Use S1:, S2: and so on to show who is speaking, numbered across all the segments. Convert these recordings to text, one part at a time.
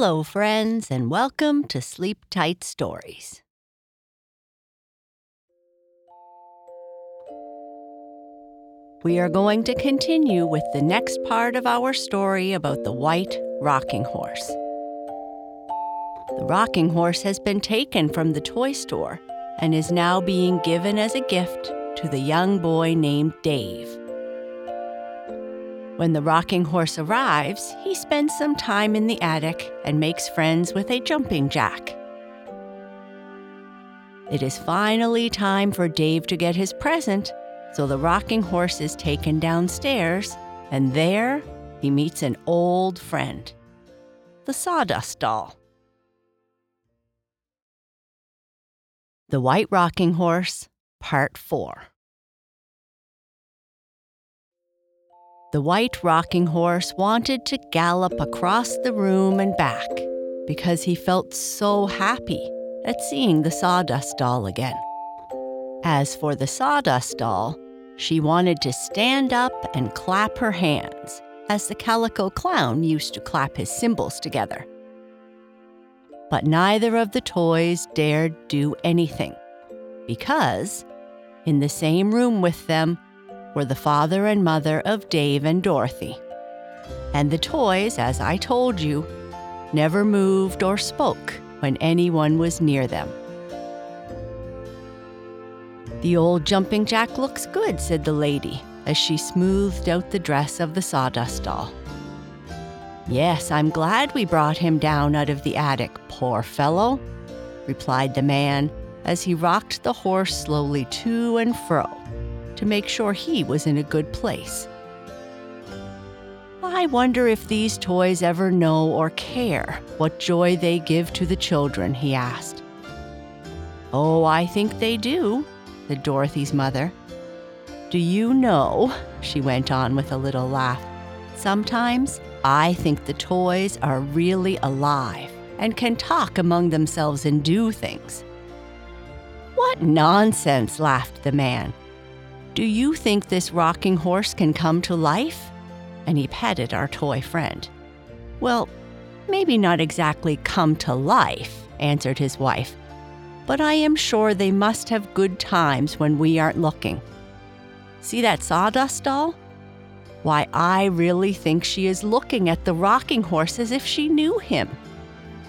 S1: Hello, friends, and welcome to Sleep Tight Stories. We are going to continue with the next part of our story about the white rocking horse. The rocking horse has been taken from the toy store and is now being given as a gift to the young boy named Dave. When the rocking horse arrives, he spends some time in the attic and makes friends with a jumping jack. It is finally time for Dave to get his present, so the rocking horse is taken downstairs, and there he meets an old friend the sawdust doll. The White Rocking Horse, Part 4. The white rocking horse wanted to gallop across the room and back because he felt so happy at seeing the sawdust doll again. As for the sawdust doll, she wanted to stand up and clap her hands, as the calico clown used to clap his cymbals together. But neither of the toys dared do anything, because in the same room with them were the father and mother of Dave and Dorothy. And the toys, as I told you, never moved or spoke when anyone was near them. The old jumping jack looks good, said the lady as she smoothed out the dress of the sawdust doll. Yes, I'm glad we brought him down out of the attic, poor fellow, replied the man as he rocked the horse slowly to and fro to make sure he was in a good place. I wonder if these toys ever know or care what joy they give to the children, he asked. Oh, I think they do, said Dorothy's mother. Do you know, she went on with a little laugh, sometimes I think the toys are really alive and can talk among themselves and do things. What nonsense, laughed the man. Do you think this rocking horse can come to life? And he petted our toy friend. Well, maybe not exactly come to life, answered his wife, but I am sure they must have good times when we aren't looking. See that sawdust doll? Why, I really think she is looking at the rocking horse as if she knew him.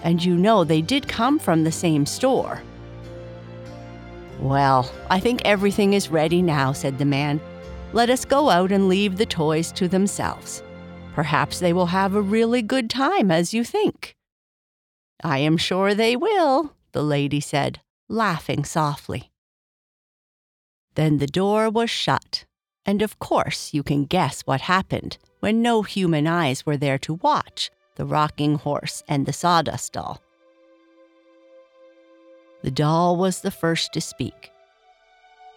S1: And you know they did come from the same store. Well, I think everything is ready now, said the man. Let us go out and leave the toys to themselves. Perhaps they will have a really good time as you think. I am sure they will, the lady said, laughing softly. Then the door was shut, and of course you can guess what happened when no human eyes were there to watch the rocking horse and the sawdust doll. The doll was the first to speak.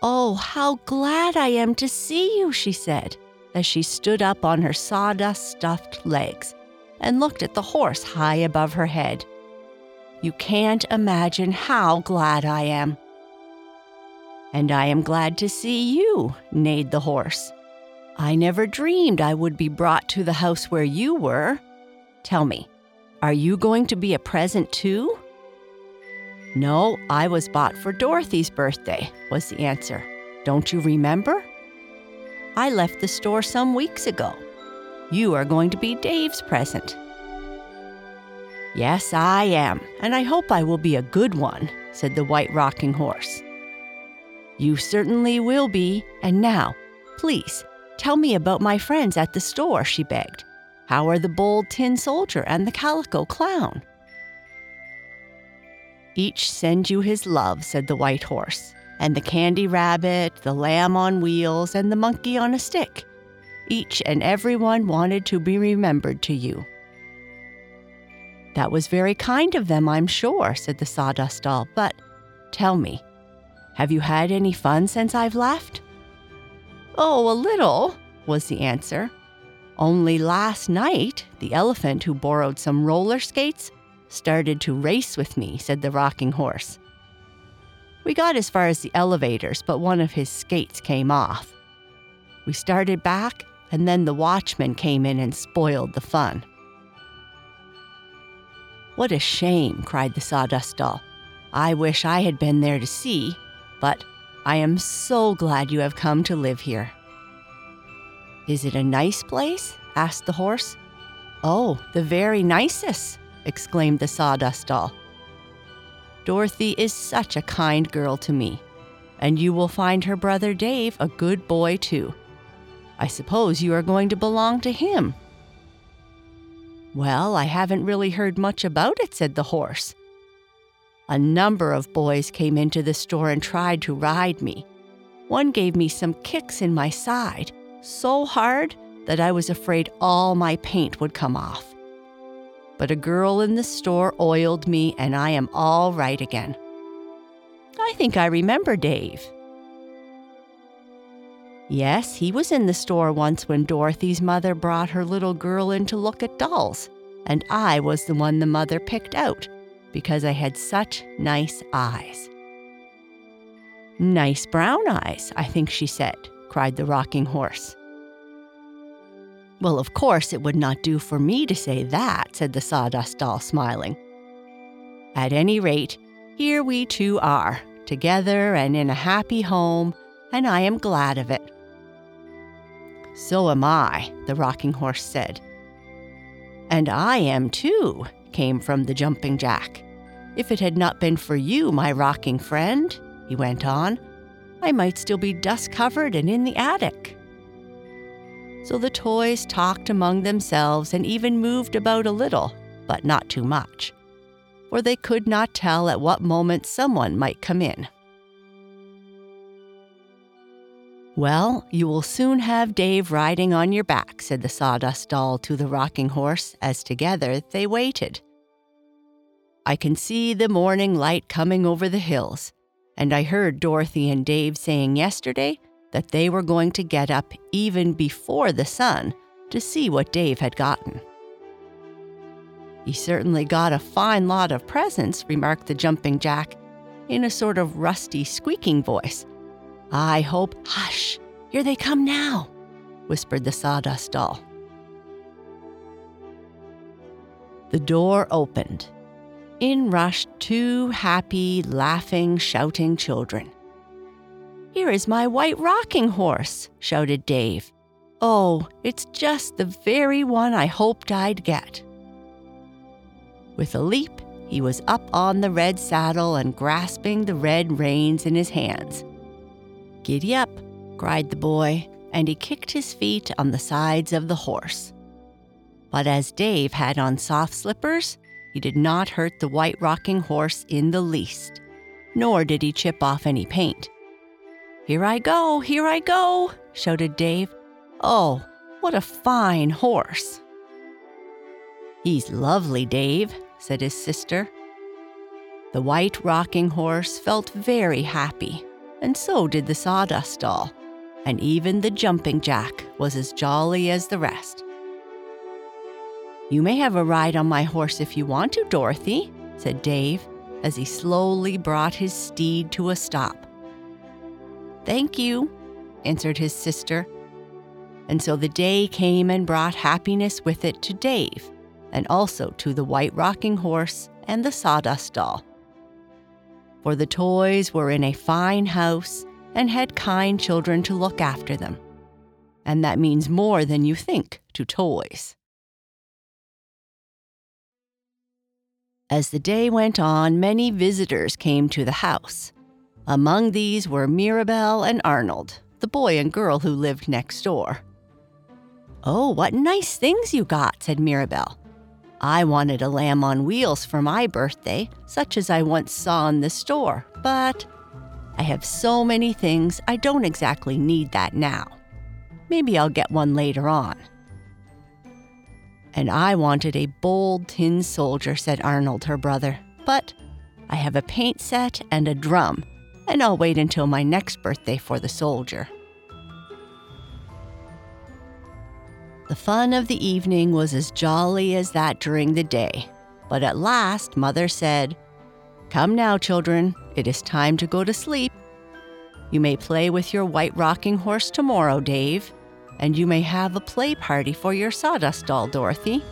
S1: Oh, how glad I am to see you, she said, as she stood up on her sawdust stuffed legs and looked at the horse high above her head. You can't imagine how glad I am. And I am glad to see you, neighed the horse. I never dreamed I would be brought to the house where you were. Tell me, are you going to be a present too? No, I was bought for Dorothy's birthday, was the answer. Don't you remember? I left the store some weeks ago. You are going to be Dave's present. Yes, I am, and I hope I will be a good one, said the white rocking horse. You certainly will be, and now, please, tell me about my friends at the store, she begged. How are the bold tin soldier and the calico clown? Each send you his love, said the white horse, and the candy rabbit, the lamb on wheels, and the monkey on a stick. Each and every one wanted to be remembered to you. That was very kind of them, I'm sure, said the sawdust doll. But tell me, have you had any fun since I've left? Oh, a little, was the answer. Only last night, the elephant who borrowed some roller skates started to race with me, said the rocking horse. We got as far as the elevators, but one of his skates came off. We started back, and then the watchman came in and spoiled the fun. What a shame, cried the Sawdust Doll. I wish I had been there to see, but I am so glad you have come to live here. Is it a nice place? asked the horse. Oh, the very nicest, exclaimed the Sawdust Doll. Dorothy is such a kind girl to me, and you will find her brother Dave a good boy too. I suppose you are going to belong to him. Well, I haven't really heard much about it, said the horse. A number of boys came into the store and tried to ride me. One gave me some kicks in my side, so hard that I was afraid all my paint would come off. But a girl in the store oiled me, and I am all right again. I think I remember Dave. Yes, he was in the store once when Dorothy's mother brought her little girl in to look at dolls, and I was the one the mother picked out because I had such nice eyes. Nice brown eyes, I think she said, cried the rocking horse. Well, of course, it would not do for me to say that, said the Sawdust Doll, smiling. At any rate, here we two are, together and in a happy home, and I am glad of it. So am I, the rocking horse said. And I am too, came from the jumping jack. If it had not been for you, my rocking friend, he went on, I might still be dust covered and in the attic. So the toys talked among themselves and even moved about a little, but not too much, for they could not tell at what moment someone might come in. Well, you will soon have Dave riding on your back, said the Sawdust Doll to the rocking horse as together they waited. I can see the morning light coming over the hills, and I heard Dorothy and Dave saying yesterday that they were going to get up even before the sun to see what Dave had gotten. He certainly got a fine lot of presents, remarked the jumping jack in a sort of rusty, squeaking voice I hope, hush, here they come now, whispered the Sawdust Doll. The door opened. In rushed two happy, laughing, shouting children. Here is my white rocking horse, shouted Dave. Oh, it's just the very one I hoped I'd get. With a leap, he was up on the red saddle and grasping the red reins in his hands. Giddy up, cried the boy, and he kicked his feet on the sides of the horse. But as Dave had on soft slippers, he did not hurt the white rocking horse in the least, nor did he chip off any paint. Here I go, here I go, shouted Dave. Oh, what a fine horse! He's lovely, Dave, said his sister. The white rocking horse felt very happy and so did the Sawdust Doll, and even the Jumping Jack was as jolly as the rest. You may have a ride on my horse if you want to, Dorothy, said Dave as he slowly brought his steed to a stop. Thank you, answered his sister. And so the day came and brought happiness with it to Dave, and also to the white rocking horse and the sawdust doll for the toys were in a fine house and had kind children to look after them. And that means more than you think to toys. As the day went on, many visitors came to the house. Among these were Mirabel and Arnold, the boy and girl who lived next door. Oh, what nice things you got, said Mirabel. I wanted a lamb on wheels for my birthday, such as I once saw in the store, but I have so many things I don't exactly need that now. Maybe I'll get one later on. And I wanted a bold tin soldier, said Arnold, her brother, but I have a paint set and a drum, and I'll wait until my next birthday for the soldier. The fun of the evening was as jolly as that during the day. But at last, Mother said, Come now, children, it is time to go to sleep. You may play with your white rocking horse tomorrow, Dave, and you may have a play party for your sawdust doll, Dorothy.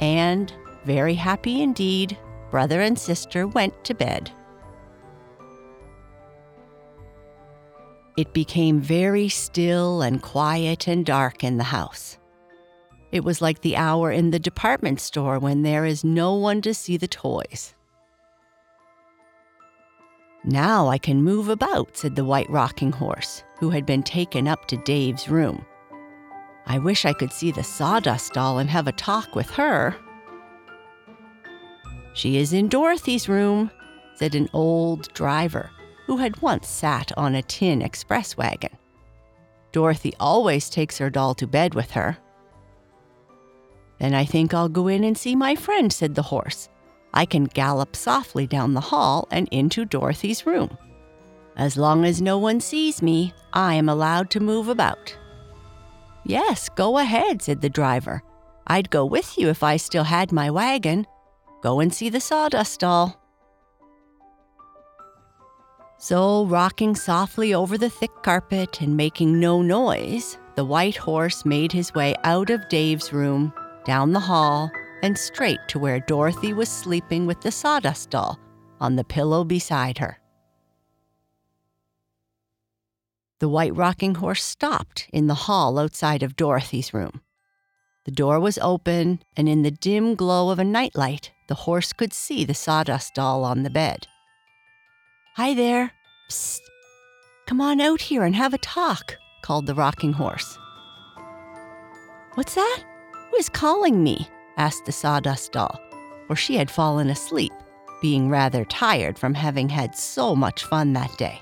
S1: And very happy indeed, brother and sister went to bed. It became very still and quiet and dark in the house. It was like the hour in the department store when there is no one to see the toys. Now I can move about, said the white rocking horse, who had been taken up to Dave's room. I wish I could see the sawdust doll and have a talk with her. She is in Dorothy's room, said an old driver who had once sat on a tin express wagon. Dorothy always takes her doll to bed with her. Then I think I'll go in and see my friend, said the horse. I can gallop softly down the hall and into Dorothy's room. As long as no one sees me, I am allowed to move about. Yes, go ahead, said the driver. I'd go with you if I still had my wagon. Go and see the sawdust doll. So, rocking softly over the thick carpet and making no noise, the white horse made his way out of Dave's room, down the hall, and straight to where Dorothy was sleeping with the sawdust doll on the pillow beside her. The white rocking horse stopped in the hall outside of Dorothy's room. The door was open, and in the dim glow of a nightlight, the horse could see the sawdust doll on the bed. Hi there. Psst. Come on out here and have a talk, called the rocking horse. What's that? Who is calling me? asked the sawdust doll, for she had fallen asleep, being rather tired from having had so much fun that day.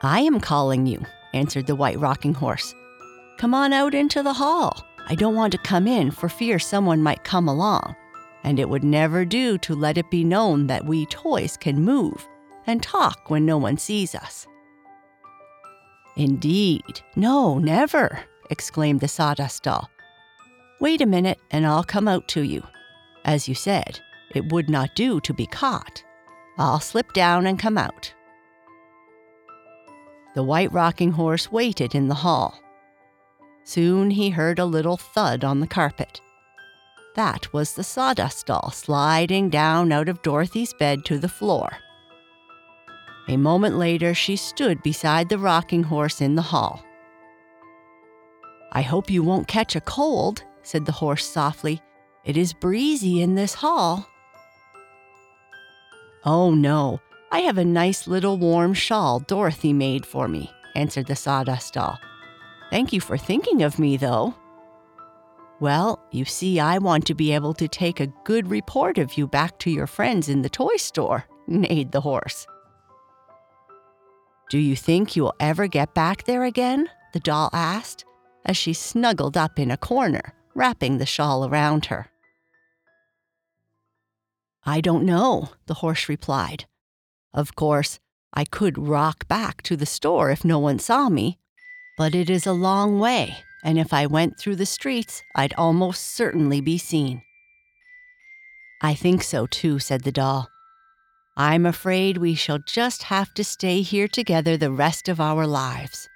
S1: I am calling you, answered the white rocking horse. Come on out into the hall. I don't want to come in for fear someone might come along and it would never do to let it be known that we toys can move and talk when no one sees us. Indeed, no, never, exclaimed the sawdust doll. Wait a minute and I'll come out to you. As you said, it would not do to be caught. I'll slip down and come out. The white rocking horse waited in the hall. Soon he heard a little thud on the carpet. That was the sawdust doll sliding down out of Dorothy's bed to the floor. A moment later, she stood beside the rocking horse in the hall. I hope you won't catch a cold, said the horse softly. It is breezy in this hall. Oh, no, I have a nice little warm shawl Dorothy made for me, answered the sawdust doll. Thank you for thinking of me, though. Well, you see, I want to be able to take a good report of you back to your friends in the toy store, neighed the horse. Do you think you'll ever get back there again? the doll asked, as she snuggled up in a corner, wrapping the shawl around her. I don't know, the horse replied. Of course, I could rock back to the store if no one saw me, but it is a long way, and if I went through the streets, I'd almost certainly be seen. I think so too, said the doll. I'm afraid we shall just have to stay here together the rest of our lives.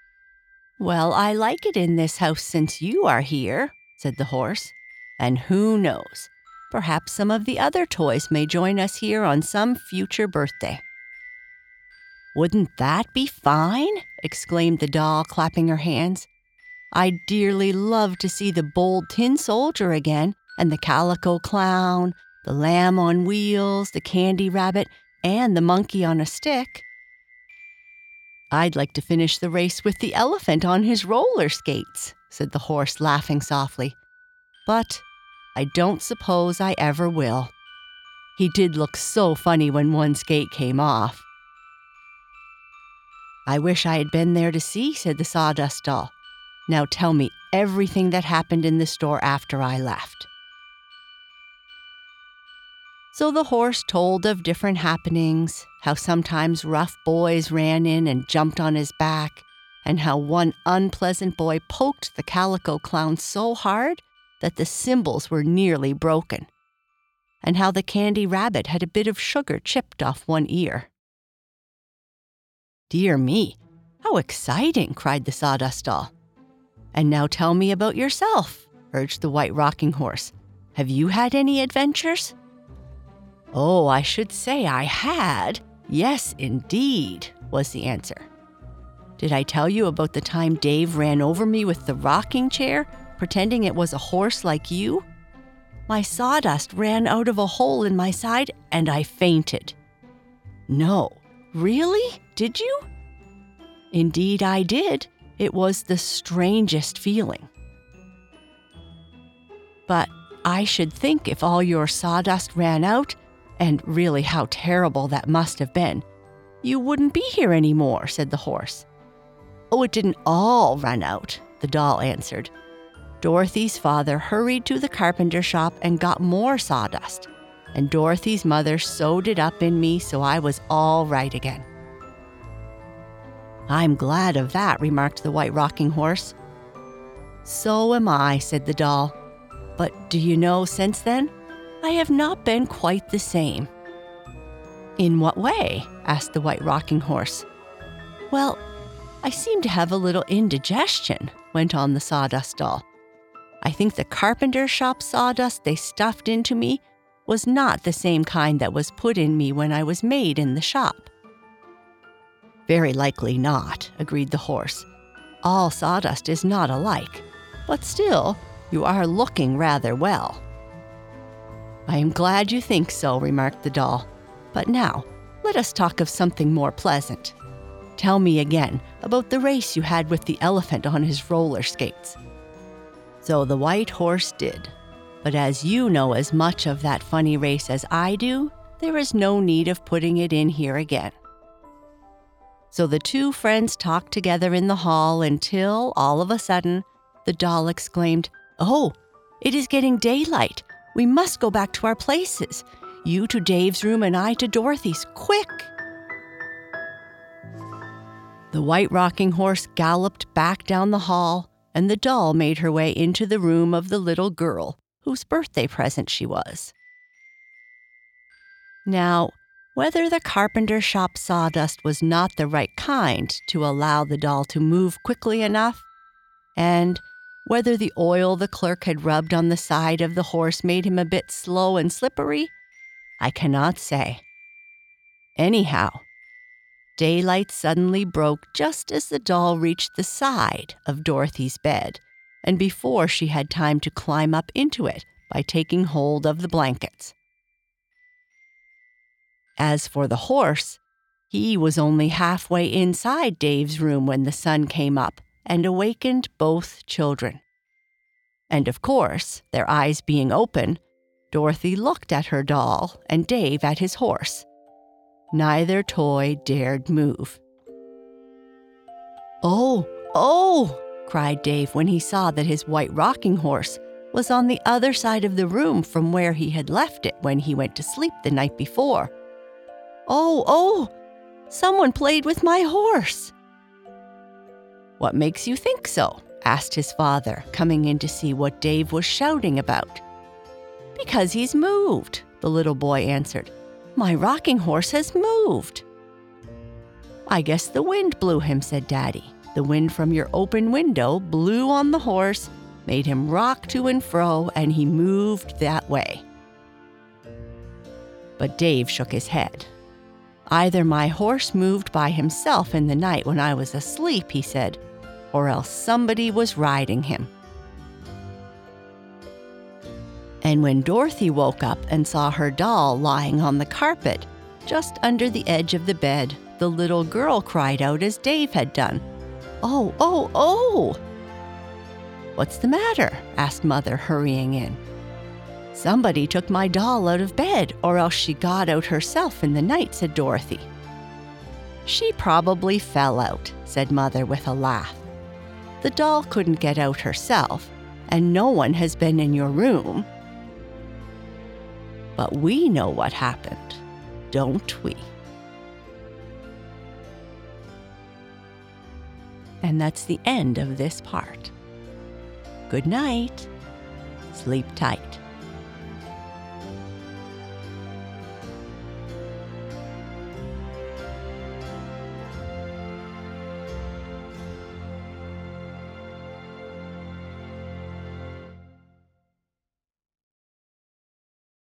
S1: Well, I like it in this house since you are here, said the horse. And who knows? Perhaps some of the other toys may join us here on some future birthday. Wouldn't that be fine? exclaimed the doll, clapping her hands. I'd dearly love to see the bold tin soldier again, and the calico clown, the lamb on wheels, the candy rabbit, and the monkey on a stick. I'd like to finish the race with the elephant on his roller skates, said the horse, laughing softly. But I don't suppose I ever will. He did look so funny when one skate came off. I wish I had been there to see, said the sawdust doll. Now tell me everything that happened in the store after I left. So the horse told of different happenings, how sometimes rough boys ran in and jumped on his back, and how one unpleasant boy poked the calico clown so hard that the cymbals were nearly broken, and how the candy rabbit had a bit of sugar chipped off one ear. Dear me, how exciting! cried the sawdust doll. And now tell me about yourself, urged the white rocking horse. Have you had any adventures? Oh, I should say I had. Yes, indeed, was the answer. Did I tell you about the time Dave ran over me with the rocking chair, pretending it was a horse like you? My sawdust ran out of a hole in my side and I fainted. No, really? Did you? Indeed, I did. It was the strangest feeling. But I should think if all your sawdust ran out, and really how terrible that must have been, you wouldn't be here anymore, said the horse. Oh, it didn't all run out, the doll answered. Dorothy's father hurried to the carpenter shop and got more sawdust, and Dorothy's mother sewed it up in me so I was all right again. I'm glad of that, remarked the white rocking horse. So am I, said the doll. But do you know, since then, I have not been quite the same. In what way? asked the white rocking horse. Well, I seem to have a little indigestion, went on the sawdust doll. I think the carpenter shop sawdust they stuffed into me was not the same kind that was put in me when I was made in the shop. Very likely not, agreed the horse. All sawdust is not alike, but still, you are looking rather well. I am glad you think so, remarked the doll. But now, let us talk of something more pleasant. Tell me again about the race you had with the elephant on his roller skates. So the white horse did. But as you know as much of that funny race as I do, there is no need of putting it in here again. So the two friends talked together in the hall until, all of a sudden, the doll exclaimed, Oh, it is getting daylight. We must go back to our places. You to Dave's room and I to Dorothy's. Quick! The white rocking horse galloped back down the hall, and the doll made her way into the room of the little girl whose birthday present she was. Now, whether the carpenter shop sawdust was not the right kind to allow the doll to move quickly enough, and whether the oil the clerk had rubbed on the side of the horse made him a bit slow and slippery, I cannot say. Anyhow, daylight suddenly broke just as the doll reached the side of Dorothy's bed, and before she had time to climb up into it by taking hold of the blankets. As for the horse, he was only halfway inside Dave's room when the sun came up and awakened both children. And of course, their eyes being open, Dorothy looked at her doll and Dave at his horse. Neither toy dared move. Oh, oh, cried Dave when he saw that his white rocking horse was on the other side of the room from where he had left it when he went to sleep the night before. Oh, oh, someone played with my horse. What makes you think so? asked his father, coming in to see what Dave was shouting about. Because he's moved, the little boy answered. My rocking horse has moved. I guess the wind blew him, said Daddy. The wind from your open window blew on the horse, made him rock to and fro, and he moved that way. But Dave shook his head. Either my horse moved by himself in the night when I was asleep, he said, or else somebody was riding him. And when Dorothy woke up and saw her doll lying on the carpet, just under the edge of the bed, the little girl cried out as Dave had done, Oh, oh, oh! What's the matter? asked Mother, hurrying in. Somebody took my doll out of bed, or else she got out herself in the night, said Dorothy. She probably fell out, said Mother with a laugh. The doll couldn't get out herself, and no one has been in your room. But we know what happened, don't we? And that's the end of this part. Good night. Sleep tight.